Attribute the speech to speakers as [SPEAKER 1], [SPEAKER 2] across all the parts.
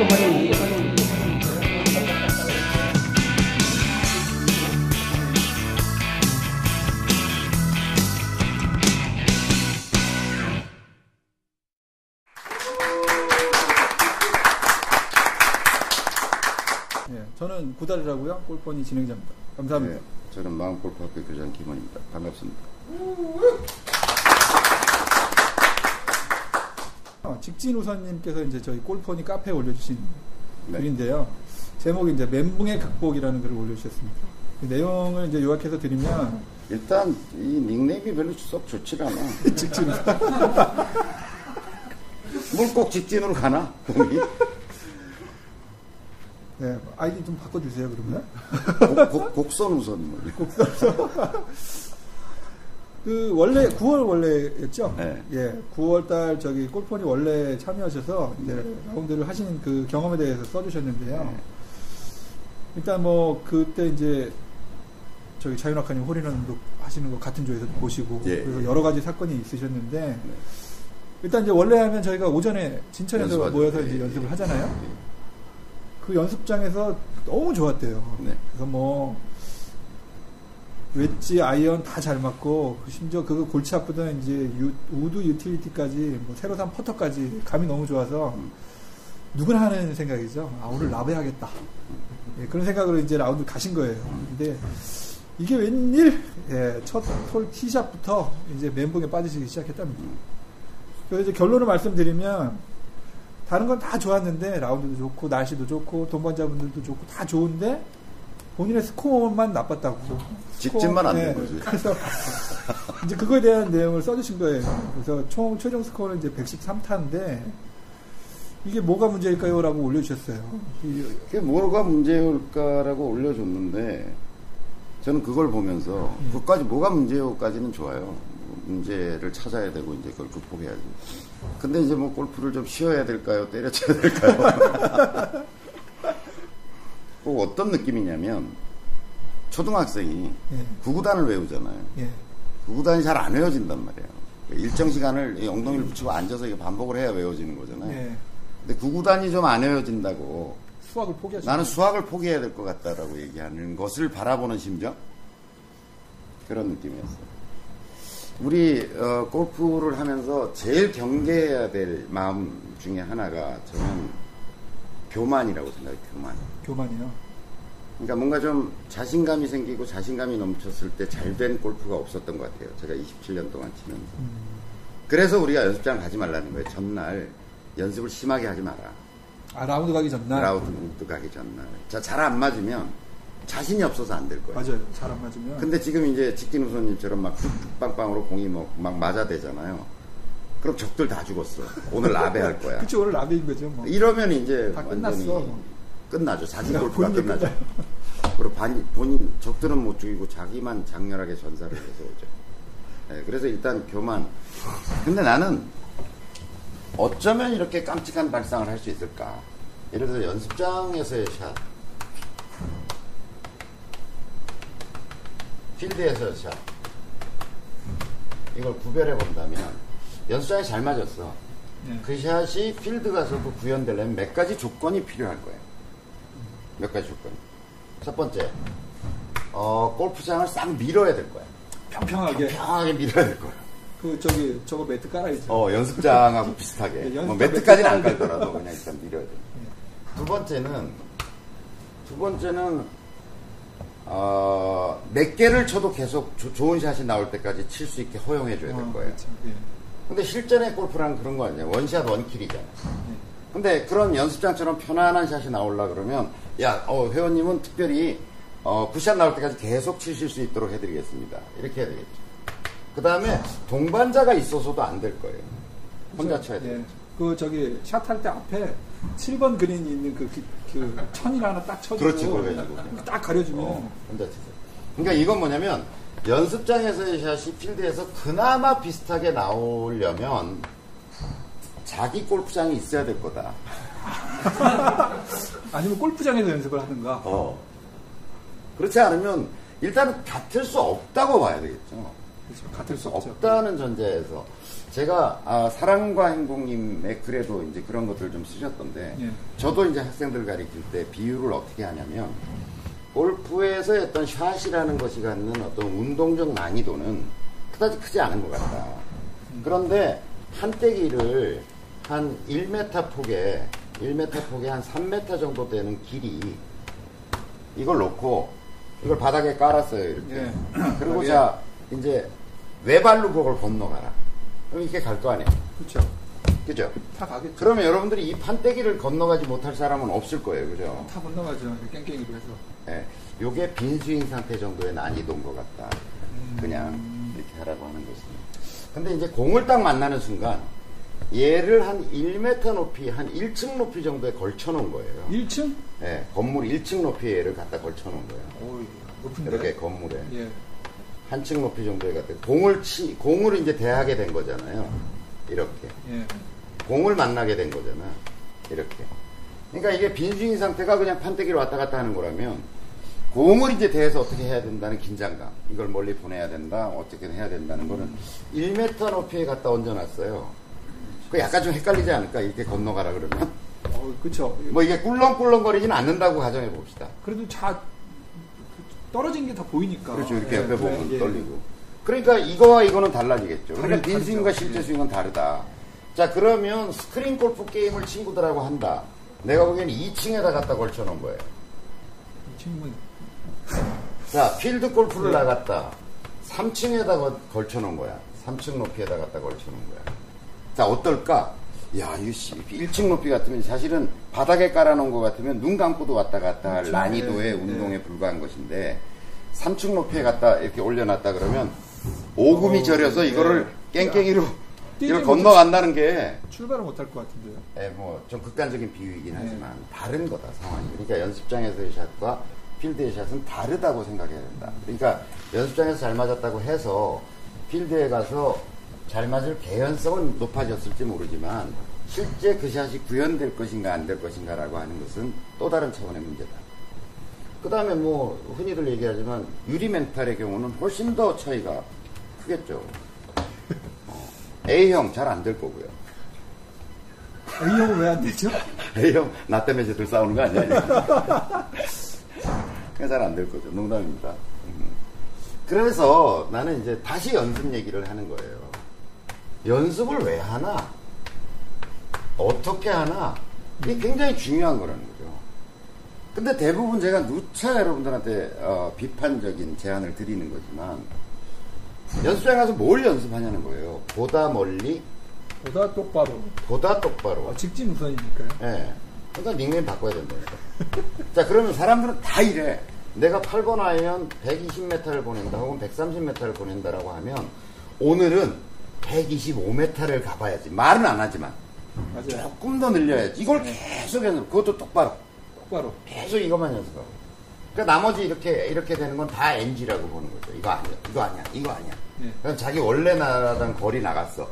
[SPEAKER 1] 예, 저는 구달이라고요. 골퍼니 진행자입니다. 감사합니다.
[SPEAKER 2] 네, 저는 마음골프학교 교장 김원입니다. 반갑습니다.
[SPEAKER 1] 어, 직진 우선님께서 이제 저희 골퍼니 카페에 올려주신
[SPEAKER 2] 네.
[SPEAKER 1] 글인데요. 제목이 이제 멘붕의 극복이라는 글을 올려주셨습니다. 그 내용을 이제 요약해서 드리면
[SPEAKER 2] 일단 이 닉네임이 별로 썩 좋질 않아.
[SPEAKER 1] 직진 우선
[SPEAKER 2] 뭘꼭 직진으로 가나?
[SPEAKER 1] 네, 아이디 좀 바꿔주세요 그러면.
[SPEAKER 2] 곡, 곡, 곡선 우선 뭐.
[SPEAKER 1] 그 원래 9월 원래였죠.
[SPEAKER 2] 네.
[SPEAKER 1] 예, 9월 달 저기 골폰이 원래 참여하셔서 이제 라운드를 하신 그 경험에 대해서 써주셨는데요.
[SPEAKER 2] 네.
[SPEAKER 1] 일단 뭐 그때 이제 저기 자윤학관님 홀인원도 하시는 거 같은 조에서 보시고
[SPEAKER 2] 예,
[SPEAKER 1] 그래서
[SPEAKER 2] 예.
[SPEAKER 1] 여러 가지 사건이 있으셨는데 일단 이제 원래 하면 저희가 오전에 진천에서
[SPEAKER 2] 연습하죠.
[SPEAKER 1] 모여서
[SPEAKER 2] 예,
[SPEAKER 1] 이제
[SPEAKER 2] 예,
[SPEAKER 1] 연습을
[SPEAKER 2] 예.
[SPEAKER 1] 하잖아요. 그 연습장에서 너무 좋았대요.
[SPEAKER 2] 네.
[SPEAKER 1] 그래서 뭐 웨지 아이언 다 잘 맞고 그 심지어 그거 골치 아프던 이제 유- 우드 유틸리티까지 뭐 새로 산 퍼터까지 감이 너무 좋아서 누구나 하는 생각이죠. 아 오늘 라베 하겠다. 예, 그런 생각으로 이제 라운드 가신 거예요. 근데 이게 웬일 예, 첫 홀 티샷부터 이제 멘붕에 빠지시기 시작했답니다. 그래서 이제 결론을 말씀드리면 다른 건 다 좋았는데 라운드도 좋고 날씨도 좋고 동반자분들도 좋고 다 좋은데 본인의 스코어만 나빴다고.
[SPEAKER 2] 직진만 안
[SPEAKER 1] 스코어,
[SPEAKER 2] 된
[SPEAKER 1] 예,
[SPEAKER 2] 거지.
[SPEAKER 1] 그래서 이제 그거에 대한 내용을 써주신 거예요. 그래서 총 최종 스코어는 이제 113타인데 이게 뭐가 문제일까요?라고 올려주셨어요. 이-
[SPEAKER 2] 그게 뭐가 문제일까라고 올려줬는데 저는 그걸 보면서 그까지 뭐가 문제요까지는 좋아요. 문제를 찾아야 되고 이제 그걸 극복해야지. 근데 이제 뭐 골프를 좀 쉬어야 될까요? 때려쳐야 될까요? 꼭 어떤 느낌이냐면 초등학생이
[SPEAKER 1] 예,
[SPEAKER 2] 구구단을 외우잖아요.
[SPEAKER 1] 예,
[SPEAKER 2] 구구단이 잘 안 외워진단 말이에요. 일정 시간을 이 엉덩이를 붙이고 앉아서 이게 반복을 해야 외워지는 거잖아요.
[SPEAKER 1] 예.
[SPEAKER 2] 근데 구구단이 좀 안 외워진다고
[SPEAKER 1] 수학을 포기하시죠.
[SPEAKER 2] 나는 수학을 포기해야 될 것 같다라고 얘기하는 것을 바라보는 심정 그런 느낌이었어요. 우리 어, 골프를 하면서 제일 경계해야 될 마음 중에 하나가 저는 교만이라고 생각해요. 교만.
[SPEAKER 1] 교만이요.
[SPEAKER 2] 그러니까 뭔가 좀 자신감이 생기고 자신감이 넘쳤을 때 잘 된 골프가 없었던 것 같아요. 제가 27년 동안 치면서. 그래서 우리가 연습장 가지 말라는 거예요. 전날 연습을 심하게 하지 마라.
[SPEAKER 1] 아 라운드 가기 전날.
[SPEAKER 2] 라운드 가기 전날. 자, 잘 안 맞으면 자신이 없어서 안 될 거예요.
[SPEAKER 1] 맞아요. 잘 안 맞으면.
[SPEAKER 2] 근데 지금 이제 직진 우선님처럼 막 툭툭빵빵으로 공이 뭐, 막 맞아대잖아요. 그럼 적들 다 죽었어. 오늘 라베 할 거야.
[SPEAKER 1] 그치 오늘 라베인 거죠. 뭐.
[SPEAKER 2] 이러면 이제
[SPEAKER 1] 다 끝났어.
[SPEAKER 2] 끝나죠. 자진 골프가 끝나죠. 그리고 반- 본인 적들은 못 죽이고 자기만 장렬하게 전사를 해서 오죠. 네, 그래서 일단 교만. 근데 나는 어쩌면 이렇게 깜찍한 발상을 할 수 있을까? 예를 들어 연습장에서의 샷, 필드에서의 샷, 이걸 구별해 본다면 연습장에 잘 맞았어.
[SPEAKER 1] 예.
[SPEAKER 2] 그 샷이 필드 가서도 구현되려면 몇 가지 조건이 필요할 거예요. 몇 가지 조건. 첫 번째, 어, 골프장을 싹 밀어야 될 거야.
[SPEAKER 1] 평평하게.
[SPEAKER 2] 평하게 밀어야 될 거야.
[SPEAKER 1] 그 저기 저거 매트 깔아야죠.
[SPEAKER 2] 어, 연습장하고 비슷하게.
[SPEAKER 1] 네,
[SPEAKER 2] 뭐 매트까지는 안
[SPEAKER 1] 매트
[SPEAKER 2] 깔더라도 그냥 일단 밀어야 돼. 두 번째는, 두 번째는, 어, 몇 개를 쳐도 계속 조- 좋은 샷이 나올 때까지 칠 수 있게 허용해줘야 될
[SPEAKER 1] 어,
[SPEAKER 2] 거예요.
[SPEAKER 1] 그렇죠. 예.
[SPEAKER 2] 근데 실전의 골프라는 그런 거 아니에요. 원샷 원킬이잖아. 근데 그런 연습장처럼 편안한 샷이 나오려 그러면, 야, 어, 회원님은 특별히, 어, 굿샷 나올 때까지 계속 치실 수 있도록 해드리겠습니다. 이렇게 해야 되겠죠. 그 다음에 동반자가 있어서도 안 될 거예요. 혼자 쳐야 돼요.
[SPEAKER 1] 예. 그 저기 샷 할 때 앞에 7번 그린이 있는 그, 그, 그 천이나 하나 딱 쳐주고
[SPEAKER 2] 그렇지, 그거 가지고.
[SPEAKER 1] 딱 가려주면
[SPEAKER 2] 어, 혼자 치세요. 그러니까 이건 뭐냐면 연습장에서의 샷이 필드에서 그나마 비슷하게 나오려면 자기 골프장이 있어야 될 거다.
[SPEAKER 1] 아니면 골프장에서 연습을 하든가
[SPEAKER 2] 어. 그렇지 않으면 일단은 같을 수 없다고 봐야 되겠죠.
[SPEAKER 1] 그렇죠. 같을 수 없죠.
[SPEAKER 2] 없다는 전제에서 제가 아, 사랑과 행복님의 글에도 이제 그런 것들 좀 쓰셨던데
[SPEAKER 1] 예.
[SPEAKER 2] 저도 이제 학생들 가르칠 때 비유를 어떻게 하냐면 골프에서 어떤 샷이라는 것이 갖는 어떤 운동적 난이도는 그다지 크지 않은 것 같다. 그런데 한때기를 한 1m 폭에 1m 폭에 한 3m 정도 되는 길이 이걸 놓고 이걸 바닥에 깔았어요 이렇게.
[SPEAKER 1] 예.
[SPEAKER 2] 그리고
[SPEAKER 1] 예.
[SPEAKER 2] 자 이제 외발로 그걸 건너가라. 그럼 이렇게 갈 거 아니에요.
[SPEAKER 1] 그렇죠.
[SPEAKER 2] 그죠?
[SPEAKER 1] 다 가겠죠.
[SPEAKER 2] 그러면 여러분들이 이 판때기를 건너가지 못할 사람은 없을 거예요. 그죠?
[SPEAKER 1] 다 건너가죠. 깽깽이로 해서.
[SPEAKER 2] 예. 요게 빈스윙 상태 정도의 난이도인 것 같다.
[SPEAKER 1] 음.
[SPEAKER 2] 그냥 이렇게 하라고 하는 것은. 근데 이제 공을 딱 만나는 순간 얘를 한 1m 높이, 한 1층 높이 정도에 걸쳐 놓은 거예요.
[SPEAKER 1] 1층?
[SPEAKER 2] 예. 건물 1층 높이에 얘를 갖다 걸쳐 놓은 거예요.
[SPEAKER 1] 오, 높은데.
[SPEAKER 2] 이렇게 건물에.
[SPEAKER 1] 예.
[SPEAKER 2] 한 층 높이 정도에 갖다. 공을 치, 공을 이제 대하게 된 거잖아요. 이렇게.
[SPEAKER 1] 예.
[SPEAKER 2] 공을 만나게 된 거잖아. 이렇게. 그러니까 이게 빈스윙 상태가 그냥 판때기를 왔다 갔다 하는 거라면 공을 이제 대해서 어떻게 해야 된다는 긴장감. 이걸 멀리 보내야 된다. 어떻게 해야 된다는 거는 1m 높이에 갖다 얹어놨어요. 그 약간 좀 헷갈리지 않을까? 이렇게 건너가라 그러면.
[SPEAKER 1] 어, 그쵸.
[SPEAKER 2] 뭐 이게 꿀렁꿀렁거리지는 않는다고 가정해 봅시다.
[SPEAKER 1] 그래도 자, 떨어진 게 다 보이니까.
[SPEAKER 2] 그렇죠. 이렇게
[SPEAKER 1] 예,
[SPEAKER 2] 옆에
[SPEAKER 1] 그래,
[SPEAKER 2] 보면
[SPEAKER 1] 예.
[SPEAKER 2] 떨리고. 그러니까 이거와 이거는 달라지겠죠. 그러니까 빈 스윙과
[SPEAKER 1] 다르죠.
[SPEAKER 2] 실제
[SPEAKER 1] 예.
[SPEAKER 2] 스윙은 다르다. 자, 그러면 스크린 골프 게임을 친구들하고 한다. 내가 보기에는 2층에다 갖다 걸쳐 놓은 거예요.
[SPEAKER 1] 이 친구는
[SPEAKER 2] 자, 필드 골프를
[SPEAKER 1] 네.
[SPEAKER 2] 나갔다. 3층에다 걸쳐 놓은 거야. 3층 높이에다 갖다 걸쳐 놓은 거야. 자, 어떨까? 야, 씨, 1층 높이 같으면 사실은 바닥에 깔아놓은 것 같으면 눈 감고도 왔다 갔다 할
[SPEAKER 1] 그렇죠.
[SPEAKER 2] 난이도의
[SPEAKER 1] 네,
[SPEAKER 2] 운동에
[SPEAKER 1] 네.
[SPEAKER 2] 불과한 것인데 3층 높이에 갖다 이렇게 올려놨다 그러면 오금이
[SPEAKER 1] 어,
[SPEAKER 2] 저려서 이거를
[SPEAKER 1] 네.
[SPEAKER 2] 깽깽이로
[SPEAKER 1] 뛰지
[SPEAKER 2] 이걸 건너간다는 게
[SPEAKER 1] 출발을 못할 것 같은데요.
[SPEAKER 2] 예, 뭐, 좀 극단적인 비유이긴
[SPEAKER 1] 네.
[SPEAKER 2] 하지만, 다른 거다, 상황이. 그러니까 연습장에서의 샷과 필드의 샷은 다르다고 생각해야 된다. 그러니까 연습장에서 잘 맞았다고 해서 필드에 가서 잘 맞을 개연성은 높아졌을지 모르지만, 실제 그 샷이 구현될 것인가 안 될 것인가라고 하는 것은 또 다른 차원의 문제다. 그 다음에 뭐, 흔히들 얘기하지만, 유리 멘탈의 경우는 훨씬 더 차이가 크겠죠. 어, A형 잘 안 될 거고요.
[SPEAKER 1] A형은 왜 안 되죠?
[SPEAKER 2] A형, 나 때문에 쟤들 싸우는 거 아니야? 잘 안 될 거죠. 농담입니다. 음. 그래서 나는 이제 다시 연습 얘기를 하는 거예요. 연습을 왜 하나? 어떻게 하나? 이게 굉장히 중요한 거라는 거죠. 근데 대부분 제가 누차 여러분들한테 어, 비판적인 제안을 드리는 거지만 연습장에 가서 뭘 연습하냐는 거예요. 보다 멀리,
[SPEAKER 1] 보다 똑바로.
[SPEAKER 2] 보다 똑바로.
[SPEAKER 1] 어, 직진 우선이니까요.
[SPEAKER 2] 예. 그러니까 닉네임 바꿔야 된다니까. 자, 그러면 사람들은 다 이래. 내가 8번 아이언 120m를 보낸다 혹은 130m를 보낸다라고 하면 오늘은 125m를 가봐야지. 말은 안 하지만
[SPEAKER 1] 맞아요.
[SPEAKER 2] 조금 더 늘려야지. 이걸 계속 연습. 그것도 똑바로.
[SPEAKER 1] 똑바로.
[SPEAKER 2] 계속 이것만 연습하고. 그러니까 나머지 이렇게 이렇게 되는 건 다 NG라고 보는 거죠. 이거 아니야. 이거 아니야. 이거 아니야.
[SPEAKER 1] 네.
[SPEAKER 2] 그럼 자기 원래 나가던 거리 나갔어.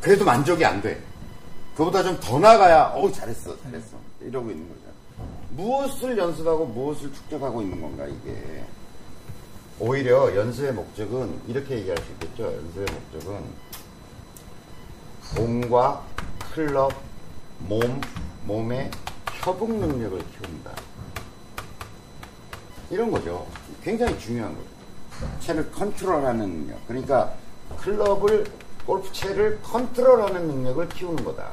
[SPEAKER 2] 그래도 만족이 안 돼. 그보다 좀 더 나가야 어우 잘했어 잘했어 이러고 있는 거죠. 무엇을 연습하고 무엇을 축적하고 있는 건가 이게. 오히려 연습의 목적은 이렇게 얘기할 수 있겠죠. 연습의 목적은 몸과 클럽, 몸, 몸의 협응 능력을 키운다. 이런 거죠. 굉장히 중요한 거죠. 채를 컨트롤하는 능력. 그러니까 클럽을 골프 채를 컨트롤하는 능력을 키우는 거다.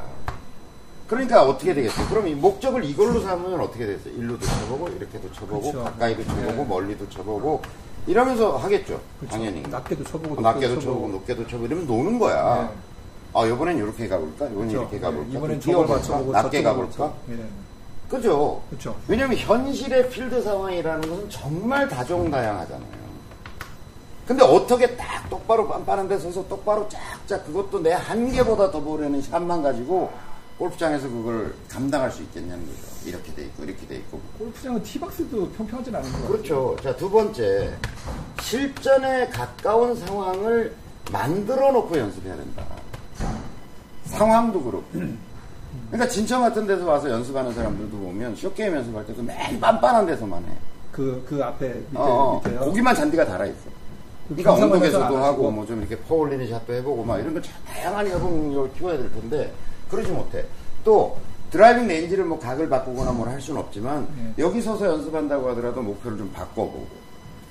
[SPEAKER 2] 그러니까 어떻게 되겠어요? 그럼 이 목적을 이걸로 삼으면 어떻게 되겠어요? 일로도 쳐보고 이렇게도 쳐보고
[SPEAKER 1] 그렇죠.
[SPEAKER 2] 가까이도 쳐보고
[SPEAKER 1] 네.
[SPEAKER 2] 멀리도 쳐보고 이러면서 하겠죠.
[SPEAKER 1] 그렇죠.
[SPEAKER 2] 당연히.
[SPEAKER 1] 낮게도 쳐보고
[SPEAKER 2] 낮게도 쳐보고 높게도 쳐보고 이러면 노는 거야.
[SPEAKER 1] 네.
[SPEAKER 2] 아 이번엔 이렇게 가볼까? 이번엔
[SPEAKER 1] 그렇죠.
[SPEAKER 2] 이렇게 가볼까?
[SPEAKER 1] 네, 이번엔
[SPEAKER 2] 좀
[SPEAKER 1] 저걸? 맞춰보고
[SPEAKER 2] 낮게 가볼까?
[SPEAKER 1] 맞춰. 네.
[SPEAKER 2] 그죠?
[SPEAKER 1] 그렇죠.
[SPEAKER 2] 왜냐면 현실의 필드 상황이라는 것은 정말 다종다양하잖아요. 근데 어떻게 딱 똑바로 빤빤한 데 서서 똑바로 쫙쫙 그것도 내 한계보다 더 보려는 샷만 가지고 골프장에서 그걸 감당할 수 있겠냐는 거죠. 이렇게 돼 있고 이렇게 돼 있고.
[SPEAKER 1] 골프장은 티박스도 평평하진 않은 것 같아요.
[SPEAKER 2] 그렇죠. 자, 두 번째. 실전에 가까운 상황을 만들어 놓고 연습해야 된다. 상황도 그렇고. 그러니까 진천 같은 데서 와서 연습하는 사람들도 보면 숏게임 연습할 때도 맨 빤빤한 데서만 해.
[SPEAKER 1] 그, 그 앞에 밑에,
[SPEAKER 2] 어, 어.
[SPEAKER 1] 밑에요.
[SPEAKER 2] 거기만 잔디가 달아있어. 그러니까
[SPEAKER 1] 긴
[SPEAKER 2] 언덕에서도 하고. 뭐 좀 이렇게 퍼올리는 샷도 해보고 막 이런 거참 다양한 협응력을 키워야 될 텐데 그러지 못해. 또 드라이빙 레인지를 뭐 각을 바꾸거나 뭘 할 수는 없지만
[SPEAKER 1] 네.
[SPEAKER 2] 여기 서서 연습한다고 하더라도 목표를 좀 바꿔보고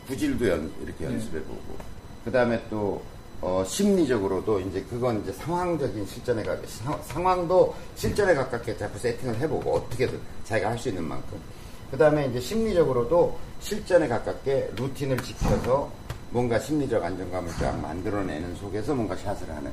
[SPEAKER 2] 구질도 연, 이렇게
[SPEAKER 1] 네.
[SPEAKER 2] 연습해보고 그 다음에 또 어, 심리적으로도 이제 그건 이제 상황적인 실전에 가 상- 상황도 실전에 가깝게 자꾸 세팅을 해보고 어떻게든 자기가 할 수 있는 만큼 그 다음에 이제 심리적으로도 실전에 가깝게 루틴을 지켜서 뭔가 심리적 안정감을 쫙 만들어내는 속에서 뭔가 샷을 하는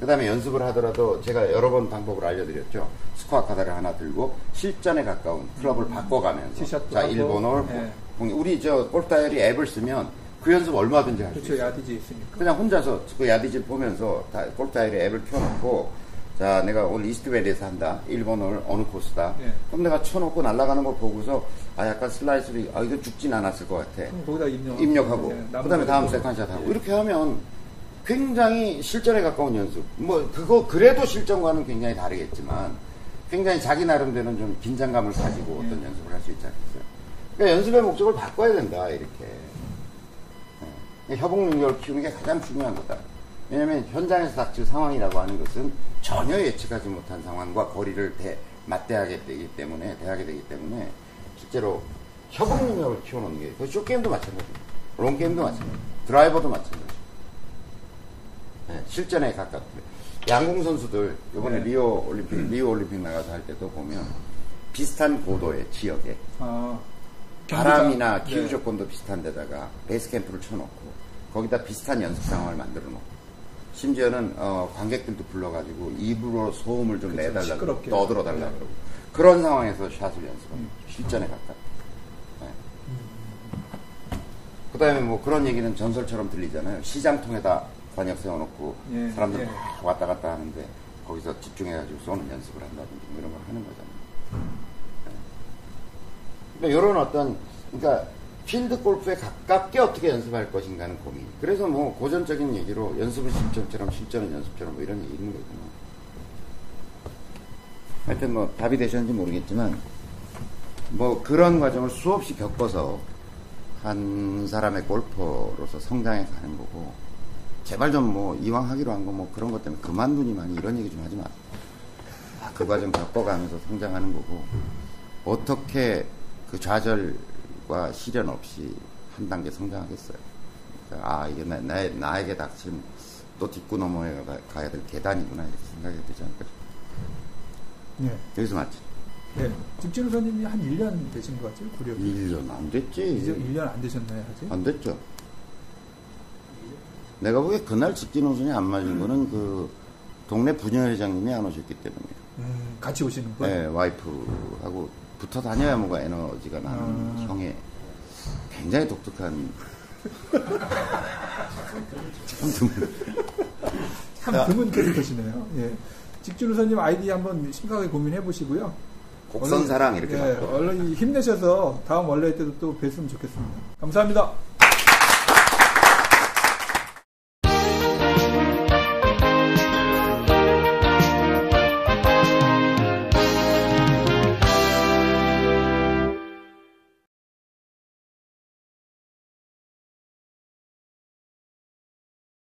[SPEAKER 2] 그 다음에 연습을 하더라도 제가 여러 번 방법을 알려드렸죠. 스코어 카드를 하나 들고 실전에 가까운 클럽을 바꿔가면서
[SPEAKER 1] 티샷도
[SPEAKER 2] 자
[SPEAKER 1] 하고,
[SPEAKER 2] 1번 홀
[SPEAKER 1] 네.
[SPEAKER 2] 우리 저 골프다이어리 앱을 쓰면 그 연습 얼마든지 할수
[SPEAKER 1] 그렇죠.
[SPEAKER 2] 있어요.
[SPEAKER 1] 야디지 있으니까.
[SPEAKER 2] 그냥 혼자서 그 야디지를 보면서 다 골프다이어리 앱을 켜놓고 자 내가 오늘 이스트밸리에서 한다 1번홀 어느 코스다
[SPEAKER 1] 네.
[SPEAKER 2] 그럼 내가 쳐놓고 날아가는 걸 보고서 아 약간 슬라이스를 아 이거 죽진 않았을 것 같아
[SPEAKER 1] 거기다 입력.
[SPEAKER 2] 입력하고
[SPEAKER 1] 네, 남은
[SPEAKER 2] 그다음에 다음
[SPEAKER 1] 거.
[SPEAKER 2] second shot 하고
[SPEAKER 1] 네.
[SPEAKER 2] 이렇게 하면 굉장히 실전에 가까운 연습 뭐 그거 그래도 실전과는 굉장히 다르겠지만 굉장히 자기 나름대로는 좀 긴장감을 가지고 어떤
[SPEAKER 1] 네.
[SPEAKER 2] 연습을 할 수 있지 않겠어요 그러니까 연습의 목적을 바꿔야 된다 이렇게 네. 협응 능력을 키우는 게 가장 중요한 거다 왜냐하면 현장에서 닥칠 상황이라고 하는 것은 전혀 예측하지 못한 상황과 거리를 대, 맞대하게 되기 때문에 대하게 되기 때문에 실제로 협응 능력을 키워놓는 게, 그 쇼게임도 마찬가지고, 롱게임도 마찬가지고, 드라이버도 마찬가지고. 네, 실전에 가깝게. 양궁 선수들, 이번에
[SPEAKER 1] 네.
[SPEAKER 2] 리오 올림픽, 리오 올림픽 나가서 할 때도 보면, 비슷한 고도의 지역에,
[SPEAKER 1] 아,
[SPEAKER 2] 바람이나. 기후
[SPEAKER 1] 네.
[SPEAKER 2] 조건도 비슷한 데다가 베이스 캠프를 쳐놓고, 거기다 비슷한 연습 상황을 만들어 놓고, 심지어는, 어, 관객들도 불러가지고, 입으로 소음을 좀
[SPEAKER 1] 그쵸,
[SPEAKER 2] 내달라고. 떠들어 달라고
[SPEAKER 1] 네.
[SPEAKER 2] 그러고, 그런 상황에서 샷을 연습합니다.
[SPEAKER 1] 음.
[SPEAKER 2] 실전에 가깝게. 그 다음에 뭐 그런 얘기는 전설처럼 들리잖아요. 시장통에다 관역 세워놓고
[SPEAKER 1] 예,
[SPEAKER 2] 사람들
[SPEAKER 1] 예.
[SPEAKER 2] 막 왔다 갔다 하는데 거기서 집중해가지고 쏘는 연습을 한다든지 뭐 이런 걸 하는 거잖아요. 네. 그러니까 이런 어떤, 그러니까 필드 골프에 가깝게 어떻게 연습할 것인가는 고민. 그래서 뭐 고전적인 얘기로 연습은 실전처럼 실전은 연습처럼 뭐 이런 얘기 있는 거구나. 하여튼 뭐 답이 되셨는지 모르겠지만 뭐 그런 과정을 수없이 겪어서 한 사람의 골퍼로서 성장해 가는 거고 제발 좀 뭐 이왕 하기로 한 거 뭐 그런 것 때문에 그만두니만 이런 얘기 좀 하지 마. 아, 그 과정 겪어가면서 성장하는 거고 어떻게 그 좌절과 시련 없이 한 단계 성장하겠어요. 그러니까 아 이게 나, 나, 나에게 닥친 또 딛고 넘어야 가야 될 계단이구나 이렇게 생각이 되지 않을까.
[SPEAKER 1] 네.
[SPEAKER 2] 여기서 맞지?
[SPEAKER 1] 네. 집진우 선님이 한 1년 되신 것? 구력이.
[SPEAKER 2] 1년 안 됐지.
[SPEAKER 1] 1년 안 되셨나요, 아직?
[SPEAKER 2] 안 됐죠. 내가 보기에 그날 직진호 순이 안 맞은 거는 그 동네 부녀회장님이 안 오셨기 때문이에요.
[SPEAKER 1] 음, 같이 오시는 분?
[SPEAKER 2] 네, 와이프하고 붙어 다녀야 뭔가 에너지가 나는
[SPEAKER 1] 아.
[SPEAKER 2] 형의 굉장히 독특한 참 드문
[SPEAKER 1] 참 드문 캐릭터시네요. 예. 직준 우 선님 아이디 한번 심각하게 고민해 보시고요.
[SPEAKER 2] 곡선 사랑 이렇게
[SPEAKER 1] 예. 얼른 힘내셔서 다음 원래 때도 또 뵀으면 좋겠습니다. 감사합니다.